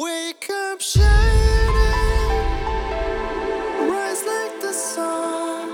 Wake up shining, rise like the sun.